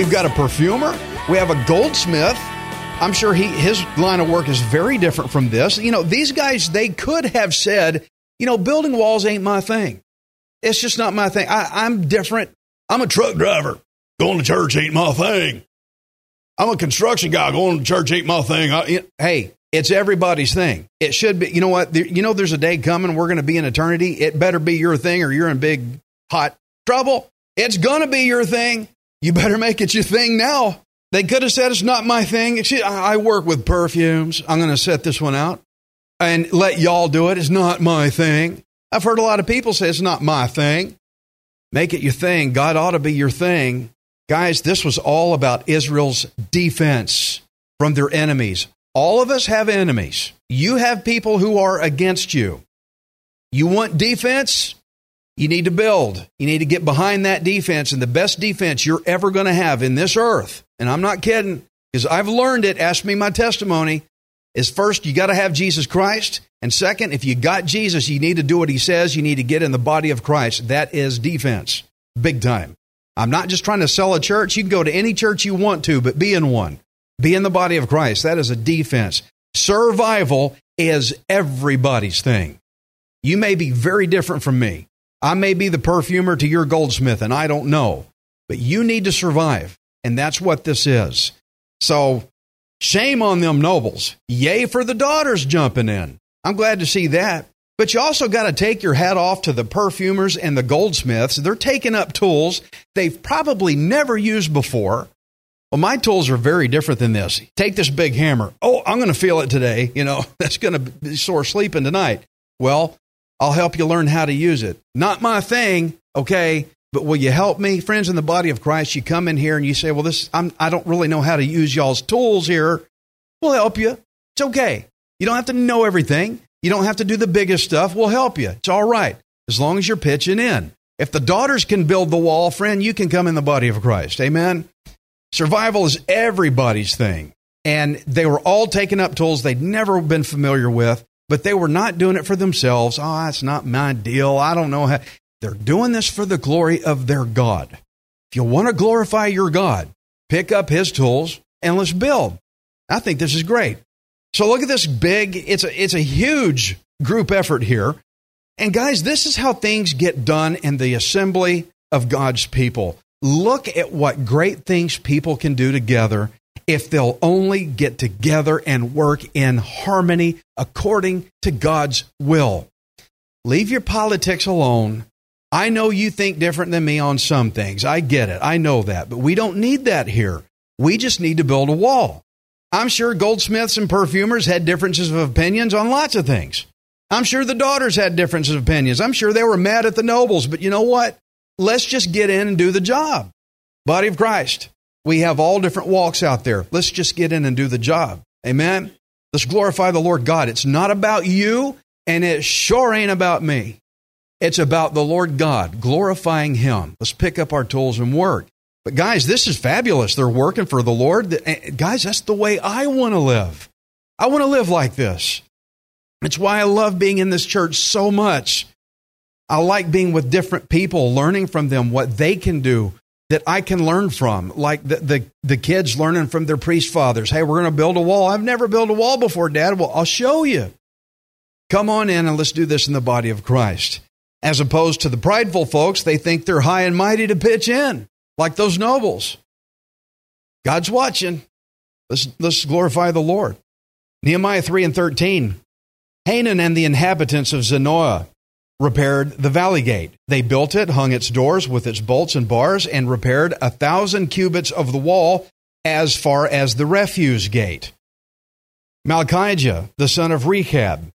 We've got a perfumer. We have a goldsmith. I'm sure he his line of work is very different from this. You know, these guys they could have said, you know, building walls ain't my thing. It's just not my thing. I, I'm different. I'm a truck driver. Going to church ain't my thing. I'm a construction guy. Going to church ain't my thing. I, you- hey, it's everybody's thing. It should be. You know what? There, you know, there's a day coming. We're going to be in eternity. It better be your thing, or you're in big hot trouble. It's going to be your thing. You better make it your thing now. They could have said it's not my thing. It's, I work with perfumes. I'm going to set this one out and let y'all do it. It's not my thing. I've heard a lot of people say it's not my thing. Make it your thing. God ought to be your thing. Guys, this was all about Israel's defense from their enemies. All of us have enemies. You have people who are against you. You want defense? You need to build. You need to get behind that defense. And the best defense you're ever going to have in this earth, and I'm not kidding, because I've learned it, ask me my testimony, is first, you got to have Jesus Christ. And second, if you got Jesus, you need to do what he says. You need to get in the body of Christ. That is defense, big time. I'm not just trying to sell a church. You can go to any church you want to, but be in one. Be in the body of Christ. That is a defense. Survival is everybody's thing. You may be very different from me. I may be the perfumer to your goldsmith, and I don't know. But you need to survive. And that's what this is. So, shame on them nobles. Yay for the daughters jumping in. I'm glad to see that. But you also got to take your hat off to the perfumers and the goldsmiths. They're taking up tools they've probably never used before. Well, my tools are very different than this. Take this big hammer. Oh, I'm going to feel it today. You know, that's going to be sore sleeping tonight. Well, I'll help you learn how to use it. Not my thing, okay? But will you help me, friends in the body of Christ? You come in here and you say, "Well, this I'm, I don't really know how to use y'all's tools here." We'll help you. It's okay. You don't have to know everything. You don't have to do the biggest stuff. We'll help you. It's all right as long as you're pitching in. If the daughters can build the wall, friend, you can come in the body of Christ. Amen. Survival is everybody's thing. And they were all taking up tools they'd never been familiar with, but they were not doing it for themselves. Ah, oh, that's not my deal. I don't know how. They're doing this for the glory of their God. If you want to glorify your God, pick up his tools and let's build. I think this is great. So look at this big, it's a, it's a huge group effort here. And guys, this is how things get done in the assembly of God's people. Look at what great things people can do together if they'll only get together and work in harmony according to God's will. Leave your politics alone. I know you think different than me on some things. I get it. I know that. But we don't need that here. We just need to build a wall. I'm sure goldsmiths and perfumers had differences of opinions on lots of things. I'm sure the daughters had differences of opinions. I'm sure they were mad at the nobles. But you know what? Let's just get in and do the job. Body of Christ. We have all different walks out there. Let's just get in and do the job. Amen. Let's glorify the Lord God. It's not about you, and it sure ain't about me. It's about the Lord God, glorifying Him. Let's pick up our tools and work. But guys, this is fabulous. They're working for the Lord. Eh, Guys, that's the way I want to live. I want to live like this. It's why I love being in this church so much. I like being with different people, learning from them what they can do that I can learn from. Like the, the, the kids learning from their priest fathers. Hey, we're going to build a wall. I've never built a wall before, Dad. Well, I'll show you. Come on in and let's do this in the body of Christ. As opposed to the prideful folks, they think they're high and mighty to pitch in, like those nobles. God's watching. Let's, let's glorify the Lord. Nehemiah 3 and 13. Hanan and the inhabitants of Zanoah repaired the valley gate. They built it, hung its doors with its bolts and bars, and repaired a thousand cubits of the wall as far as the refuse gate. Malchijah, the son of Rechab,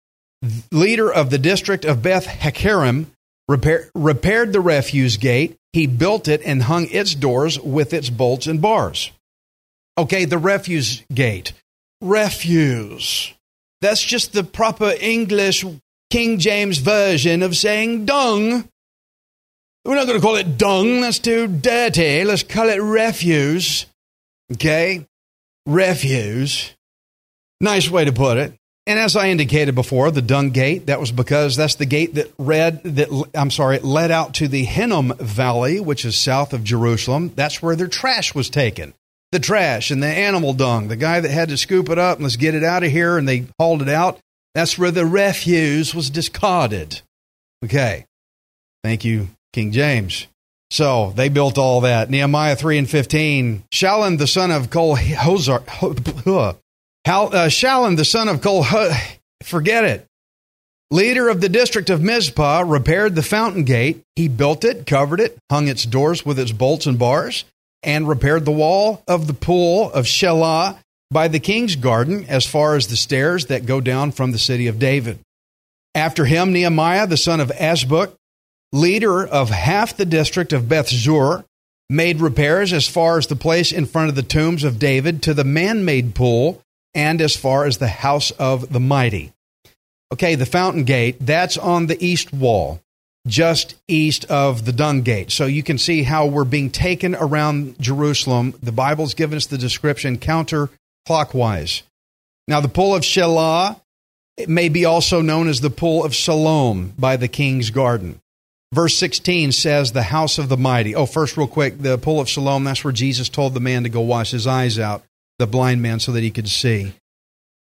leader of the district of Beth Hakerem, repair, repaired the refuse gate. He built it and hung its doors with its bolts and bars. Okay, the refuse gate. Refuse. That's just the proper English King James version of saying dung. We're not going to call it dung, that's too dirty. Let's call it refuse. Okay? Refuse. Nice way to put it. And as I indicated before, the dung gate, that was because that's the gate that read that I'm sorry, it led out to the Hinnom Valley, which is south of Jerusalem. That's where their trash was taken. The trash and the animal dung, the guy that had to scoop it up and let's get it out of here and they hauled it out. That's where the refuse was discarded. Okay. Thank you, King James. So they built all that. Nehemiah 3 and 15. Shallun, the son of Kol Hozar, Hal, uh, Shallun, the son of Kol, forget it. Leader of the district of Mizpah repaired the fountain gate. He built it, covered it, hung its doors with its bolts and bars, and repaired the wall of the pool of Shelah by the king's garden as far as the stairs that go down from the city of David. After him, Nehemiah, the son of Azbuk, leader of half the district of Beth Zur, made repairs as far as the place in front of the tombs of David to the man made pool and as far as the house of the mighty. Okay, the fountain gate, that's on the east wall, just east of the dung gate. So you can see how we're being taken around Jerusalem. The Bible's given us the description counterclockwise. Now, the pool of Shelah it may be also known as the pool of Siloam by the king's garden. Verse 16 says, the house of the mighty. Oh, first, real quick, the pool of Siloam, that's where Jesus told the man to go wash his eyes out the blind man so that he could see.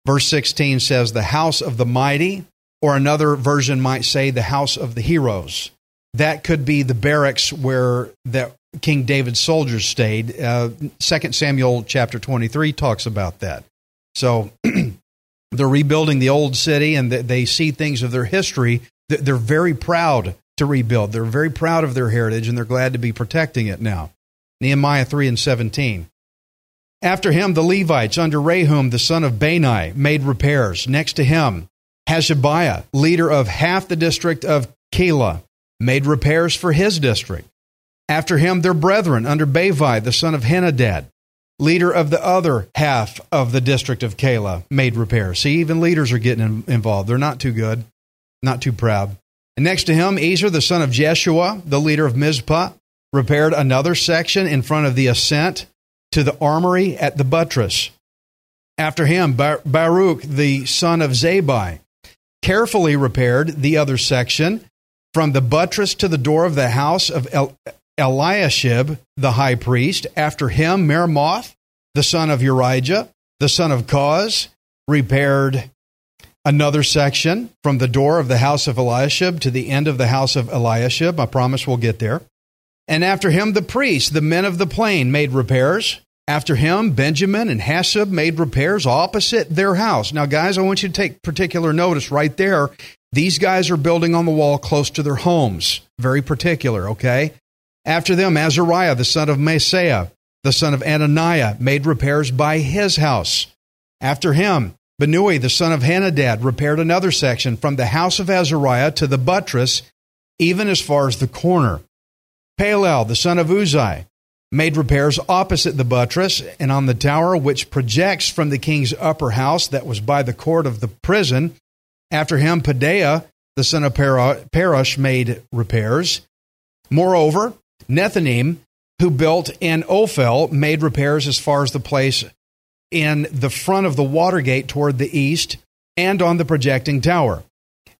Verse 16 says, the house of the mighty, or another version might say, the house of the heroes. That could be the barracks where that King David's soldiers stayed. Uh, 2 Samuel chapter 23 talks about that. So they're rebuilding the old city and they see things of their history. They're very proud to rebuild. They're very proud of their heritage and they're glad to be protecting it now. Nehemiah 3 and 17. After him, the Levites under Rehum, the son of Bani, made repairs. Next to him, Hashabiah, leader of half the district of Keilah, made repairs for his district. After him, their brethren under Bavai, the son of Henadad, leader of the other half of the district of Keilah, made repairs. See, even leaders are getting involved. They're not too good, not too proud. And next to him, Ezer, the son of Jeshua, the leader of Mizpah, repaired another section in front of the ascent to the armory at the buttress. After him, Baruch, the son of Zabai, carefully repaired the other section from the buttress to the door of the house of El- Eliashib, the high priest. After him, Meremoth, the son of Urijah, the son of Koz, repaired another section from the door of the house of Eliashib to the end of the house of Eliashib. I promise we'll get there. And after him, the priests, the men of the plain, made repairs. After him, Benjamin and Hasab made repairs opposite their house. Now, guys, I want you to take particular notice right there. These guys are building on the wall close to their homes. Very particular, okay? After them, Azariah, the son of Maaseiah, the son of Ananiah, made repairs by his house. After him, Binnui, the son of Henadad, repaired another section from the house of Azariah to the buttress, even as far as the corner. Palal, the son of Uzai, made repairs opposite the buttress and on the tower which projects from the king's upper house that was by the court of the prison. After him, Pedaiah, the son of Parosh, made repairs. Moreover, Nethinim, who built in Ophel, made repairs as far as the place in the front of the water gate toward the east and on the projecting tower.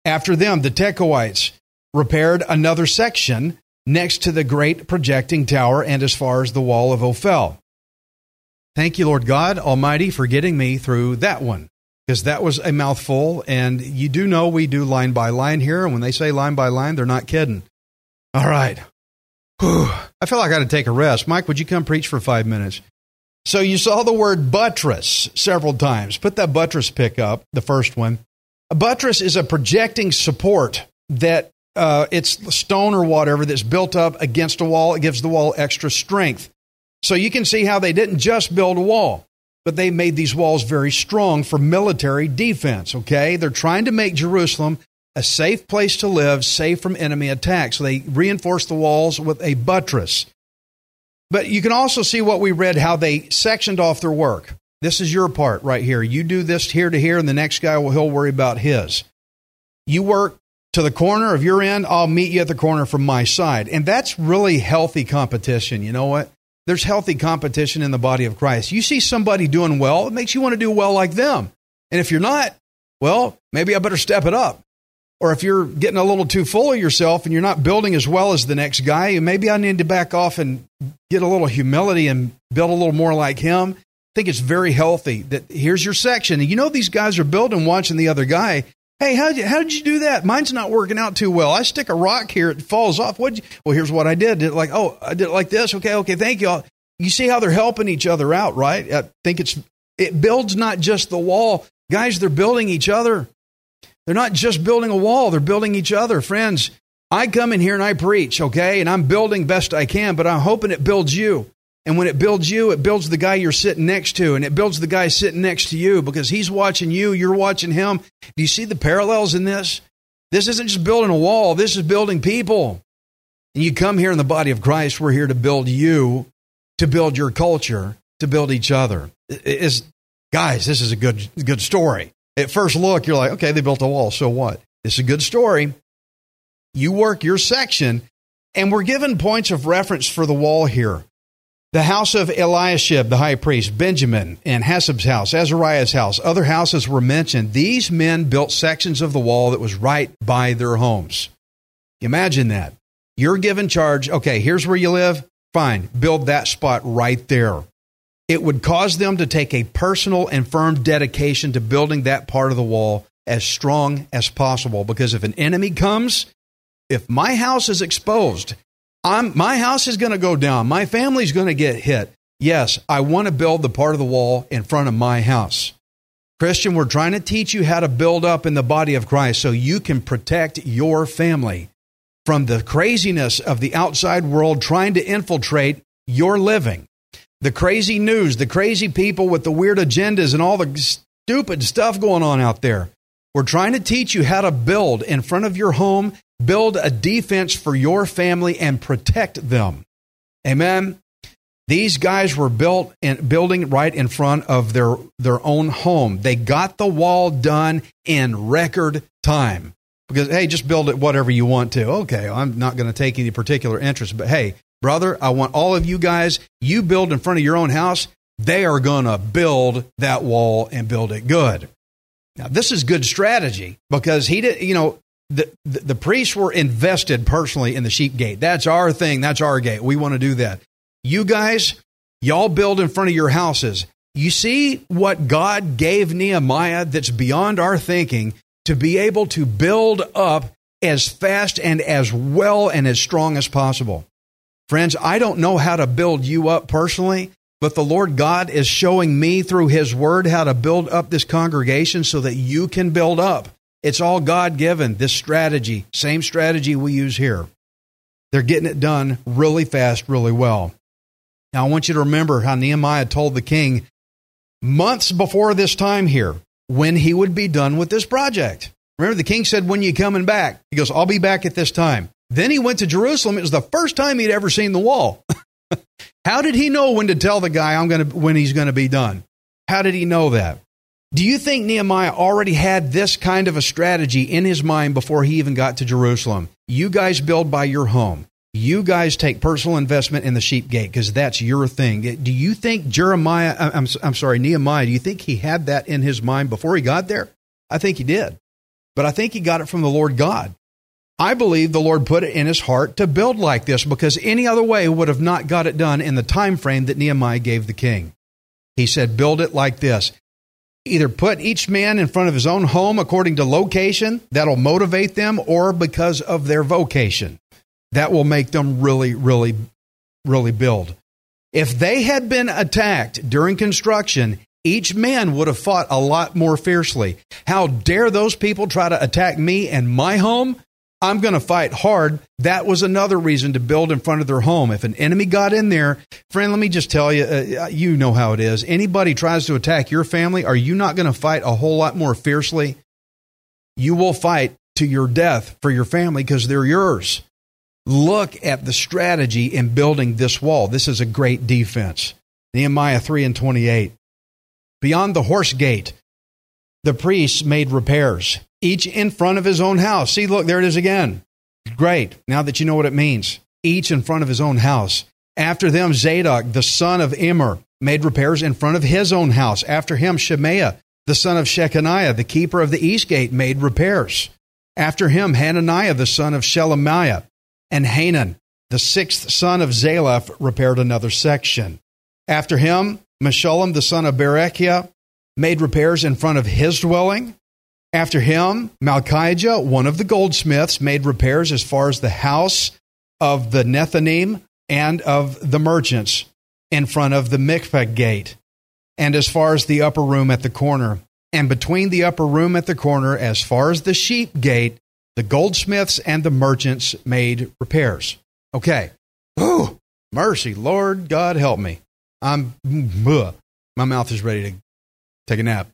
After them, the Tekoites repaired another section next to the great projecting tower and as far as the wall of Ophel. Thank you, Lord God Almighty, for getting me through that one, because that was a mouthful. And you do know we do line by line here. And when they say line by line, they're not kidding. All right. Whew. I feel like I got to take a rest. Mike, would you come preach for five minutes? So you saw the word buttress several times. Put that buttress pick up, the first one. A buttress is a projecting support that uh, it's stone or whatever that's built up against a wall. It gives the wall extra strength. So you can see how they didn't just build a wall, but they made these walls very strong for military defense. Okay, they're trying to make Jerusalem a safe place to live, safe from enemy attack. So they reinforced the walls with a buttress. But you can also see what we read how they sectioned off their work. This is your part right here. You do this here to here, and the next guy will he'll worry about his. You work to the corner of your end, I'll meet you at the corner from my side. And that's really healthy competition. You know what? There's healthy competition in the body of Christ. You see somebody doing well, it makes you want to do well like them. And if you're not, well, maybe I better step it up. Or if you're getting a little too full of yourself and you're not building as well as the next guy, maybe I need to back off and get a little humility and build a little more like him. I think it's very healthy that here's your section. And you know, these guys are building watching the other guy. Hey, how did you, how you do that? Mine's not working out too well. I stick a rock here, it falls off. What? Well, here's what I did. Did like, oh, I did it like this. Okay, okay, thank you. all You see how they're helping each other out, right? I think it's it builds not just the wall, guys. They're building each other. They're not just building a wall; they're building each other, friends. I come in here and I preach, okay, and I'm building best I can, but I'm hoping it builds you. And when it builds you, it builds the guy you're sitting next to, and it builds the guy sitting next to you because he's watching you, you're watching him. Do you see the parallels in this? This isn't just building a wall, this is building people. And you come here in the body of Christ, we're here to build you, to build your culture, to build each other. Is guys, this is a good good story. At first look, you're like, okay, they built a wall, so what? It's a good story. You work your section, and we're given points of reference for the wall here. The house of Eliashib, the high priest, Benjamin, and Hassab's house, Azariah's house, other houses were mentioned. These men built sections of the wall that was right by their homes. Imagine that. You're given charge. Okay, here's where you live. Fine, build that spot right there. It would cause them to take a personal and firm dedication to building that part of the wall as strong as possible. Because if an enemy comes, if my house is exposed, I'm, my house is going to go down. My family's going to get hit. Yes, I want to build the part of the wall in front of my house. Christian, we're trying to teach you how to build up in the body of Christ so you can protect your family from the craziness of the outside world trying to infiltrate your living. The crazy news, the crazy people with the weird agendas and all the stupid stuff going on out there. We're trying to teach you how to build in front of your home build a defense for your family and protect them. Amen. These guys were built in building right in front of their their own home. They got the wall done in record time. Because hey, just build it whatever you want to. Okay, I'm not going to take any particular interest, but hey, brother, I want all of you guys, you build in front of your own house, they are going to build that wall and build it good. Now, this is good strategy because he did, you know, the, the, priests were invested personally in the sheep gate. That's our thing. That's our gate. We want to do that. You guys, y'all build in front of your houses. You see what God gave Nehemiah that's beyond our thinking to be able to build up as fast and as well and as strong as possible. Friends, I don't know how to build you up personally, but the Lord God is showing me through His Word how to build up this congregation so that you can build up. It's all God given, this strategy, same strategy we use here. They're getting it done really fast, really well. Now, I want you to remember how Nehemiah told the king months before this time here when he would be done with this project. Remember, the king said, When you coming back? He goes, I'll be back at this time. Then he went to Jerusalem. It was the first time he'd ever seen the wall. How did he know when to tell the guy I'm gonna when he's gonna be done? How did he know that? Do you think Nehemiah already had this kind of a strategy in his mind before he even got to Jerusalem? You guys build by your home. You guys take personal investment in the sheep gate because that's your thing. Do you think Jeremiah, I'm, I'm sorry, Nehemiah, do you think he had that in his mind before he got there? I think he did. But I think he got it from the Lord God. I believe the Lord put it in his heart to build like this because any other way would have not got it done in the time frame that Nehemiah gave the king. He said, build it like this either put each man in front of his own home according to location, that'll motivate them, or because of their vocation. That will make them really, really, really build. If they had been attacked during construction, each man would have fought a lot more fiercely. How dare those people try to attack me and my home? I'm going to fight hard. That was another reason to build in front of their home. If an enemy got in there, friend, let me just tell you, uh, you know how it is. Anybody tries to attack your family, are you not going to fight a whole lot more fiercely? You will fight to your death for your family because they're yours. Look at the strategy in building this wall. This is a great defense. Nehemiah 3 and 28. Beyond the horse gate, the priests made repairs, each in front of his own house. See, look, there it is again. Great. Now that you know what it means, each in front of his own house. After them, Zadok, the son of Immer, made repairs in front of his own house. After him, Shemaiah, the son of Shechaniah, the keeper of the east gate, made repairs. After him, Hananiah, the son of Shelemiah, and Hanan, the sixth son of Zalaph, repaired another section. After him, Meshullam, the son of Berechiah, made repairs in front of his dwelling. After him, Malchijah, one of the goldsmiths, made repairs as far as the house of the Nethinim and of the merchants in front of the Miphkad gate, and as far as the upper room at the corner. And between the upper room at the corner, as far as the sheep gate, the goldsmiths and the merchants made repairs. Okay. Oh, mercy, Lord God help me. I'm, mm, ugh. my mouth is ready to take a nap.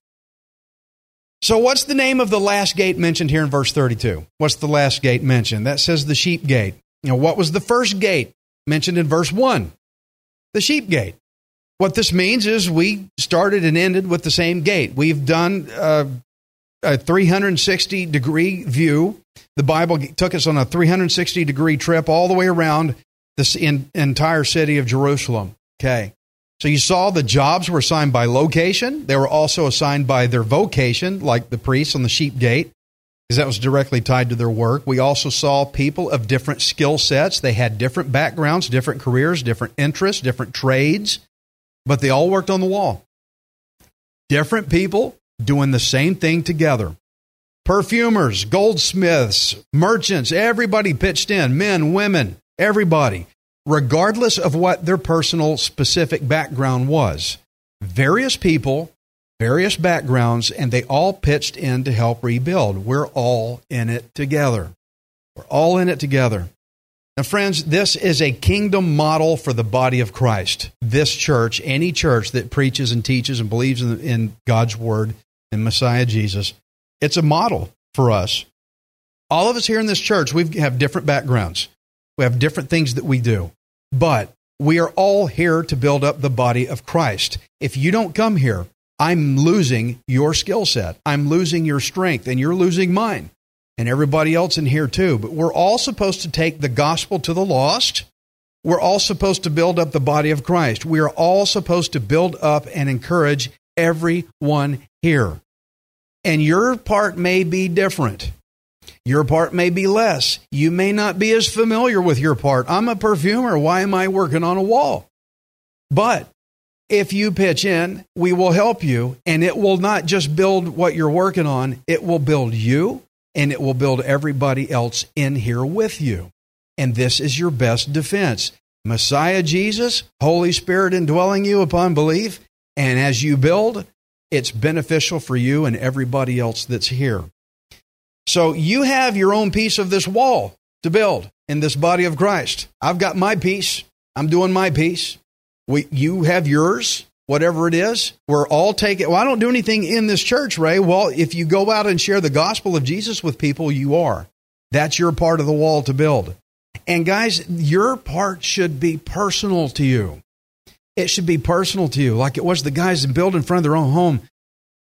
So, what's the name of the last gate mentioned here in verse 32? What's the last gate mentioned? That says the sheep gate. You know, what was the first gate mentioned in verse 1? The sheep gate. What this means is we started and ended with the same gate. We've done uh, a 360 degree view. The Bible took us on a 360 degree trip all the way around this in, entire city of Jerusalem. Okay. So you saw the jobs were assigned by location. They were also assigned by their vocation, like the priests on the sheep gate, because that was directly tied to their work. We also saw people of different skill sets. They had different backgrounds, different careers, different interests, different trades, but they all worked on the wall. Different people doing the same thing together. Perfumers, goldsmiths, merchants, everybody pitched in men, women, everybody regardless of what their personal specific background was. Various people, various backgrounds, and they all pitched in to help rebuild. We're all in it together. We're all in it together. Now, friends, this is a kingdom model for the body of Christ. This church, any church that preaches and teaches and believes in, in God's word and Messiah Jesus, it's a model for us. All of us here in this church, we have different backgrounds. We have different things that we do. But we are all here to build up the body of Christ. If you don't come here, I'm losing your skill set. I'm losing your strength, and you're losing mine, and everybody else in here too. But we're all supposed to take the gospel to the lost. We're all supposed to build up the body of Christ. We are all supposed to build up and encourage everyone here. And your part may be different. Your part may be less. You may not be as familiar with your part. I'm a perfumer. Why am I working on a wall? But if you pitch in, we will help you, and it will not just build what you're working on, it will build you and it will build everybody else in here with you. And this is your best defense. Messiah Jesus, Holy Spirit indwelling you upon belief, and as you build, it's beneficial for you and everybody else that's here. So you have your own piece of this wall to build in this body of Christ. I've got my piece. I'm doing my piece. We, you have yours, whatever it is. We're all taking. Well, I don't do anything in this church, Ray. Well, if you go out and share the gospel of Jesus with people, you are. That's your part of the wall to build. And guys, your part should be personal to you. It should be personal to you, like it was the guys that built in front of their own home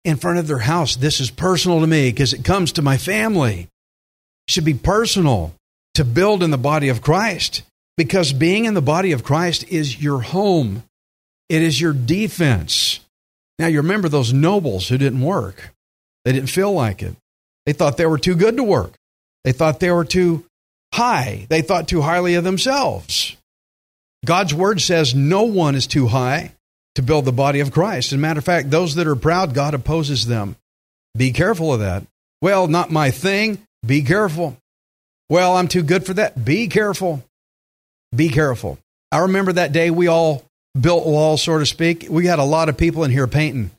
in front of their house. This is personal to me because it comes to my family. It should be personal to build in the body of Christ because being in the body of Christ is your home, it is your defense. Now, you remember those nobles who didn't work, they didn't feel like it. They thought they were too good to work, they thought they were too high, they thought too highly of themselves. God's word says no one is too high to build the body of Christ. As a matter of fact, those that are proud, God opposes them. Be careful of that. Well, not my thing. Be careful. Well, I'm too good for that. Be careful. Be careful. I remember that day we all built walls, so to speak. We had a lot of people in here painting.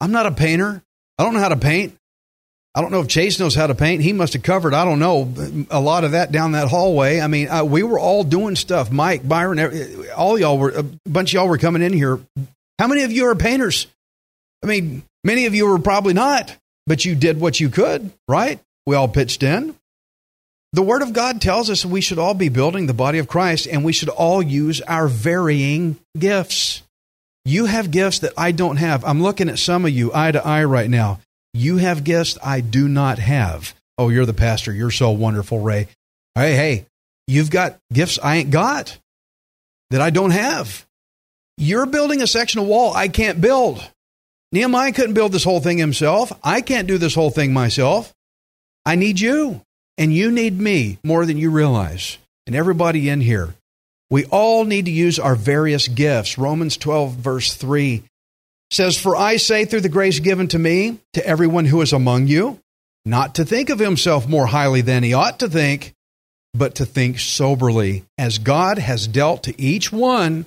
I'm not a painter. I don't know how to paint. I don't know if Chase knows how to paint. He must have covered, I don't know, a lot of that down that hallway. I mean, we were all doing stuff. Mike, Byron, all y'all were, a bunch of y'all were coming in here. How many of you are painters? I mean, many of you were probably not, but you did what you could, right? We all pitched in. The Word of God tells us we should all be building the body of Christ and we should all use our varying gifts. You have gifts that I don't have. I'm looking at some of you eye to eye right now. You have gifts I do not have. Oh, you're the pastor. You're so wonderful, Ray. Hey, hey, you've got gifts I ain't got that I don't have. You're building a section of wall I can't build. Nehemiah couldn't build this whole thing himself. I can't do this whole thing myself. I need you, and you need me more than you realize. And everybody in here, we all need to use our various gifts. Romans 12, verse 3 says, For I say through the grace given to me, to everyone who is among you, not to think of himself more highly than he ought to think, but to think soberly, as God has dealt to each one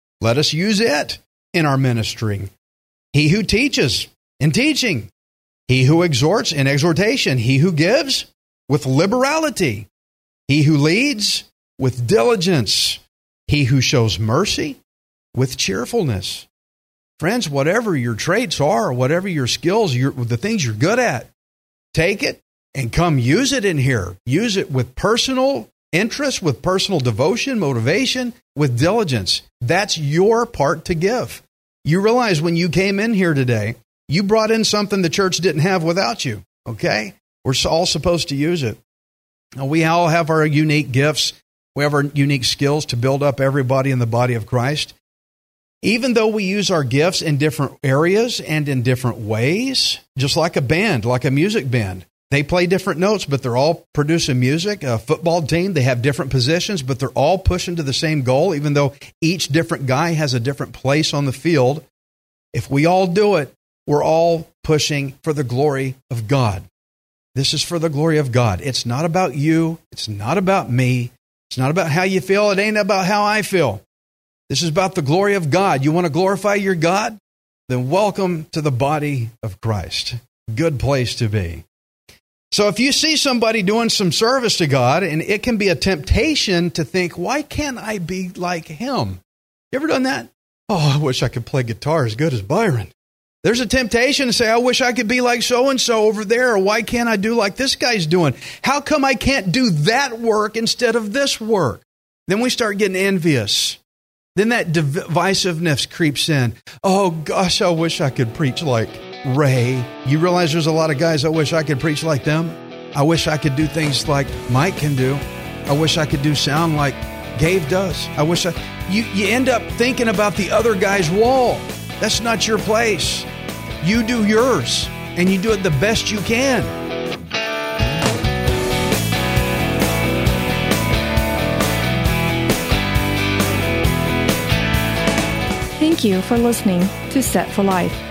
let us use it in our ministering. He who teaches in teaching, he who exhorts in exhortation, he who gives with liberality, he who leads with diligence, he who shows mercy with cheerfulness. Friends, whatever your traits are, whatever your skills, your, the things you're good at, take it and come use it in here. Use it with personal interest, with personal devotion, motivation, with diligence. That's your part to give. You realize when you came in here today, you brought in something the church didn't have without you. Okay? We're all supposed to use it. We all have our unique gifts. We have our unique skills to build up everybody in the body of Christ. Even though we use our gifts in different areas and in different ways, just like a band, like a music band, they play different notes, but they're all producing music. A football team, they have different positions, but they're all pushing to the same goal, even though each different guy has a different place on the field. If we all do it, we're all pushing for the glory of God. This is for the glory of God. It's not about you. It's not about me. It's not about how you feel. It ain't about how I feel. This is about the glory of God. You want to glorify your God? Then welcome to the body of Christ. Good place to be. So if you see somebody doing some service to God, and it can be a temptation to think, why can't I be like him? You ever done that? Oh, I wish I could play guitar as good as Byron. There's a temptation to say, I wish I could be like so and so over there, or why can't I do like this guy's doing? How come I can't do that work instead of this work? Then we start getting envious. Then that divisiveness creeps in. Oh gosh, I wish I could preach like Ray. You realize there's a lot of guys I wish I could preach like them? I wish I could do things like Mike can do. I wish I could do sound like Gabe does. I wish I. You, you end up thinking about the other guy's wall. That's not your place. You do yours, and you do it the best you can. Thank you for listening to Set for Life.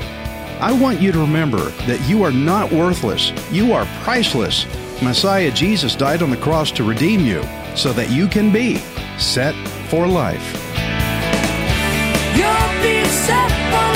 I want you to remember that you are not worthless. You are priceless. Messiah Jesus died on the cross to redeem you so that you can be set for life. You'll be set for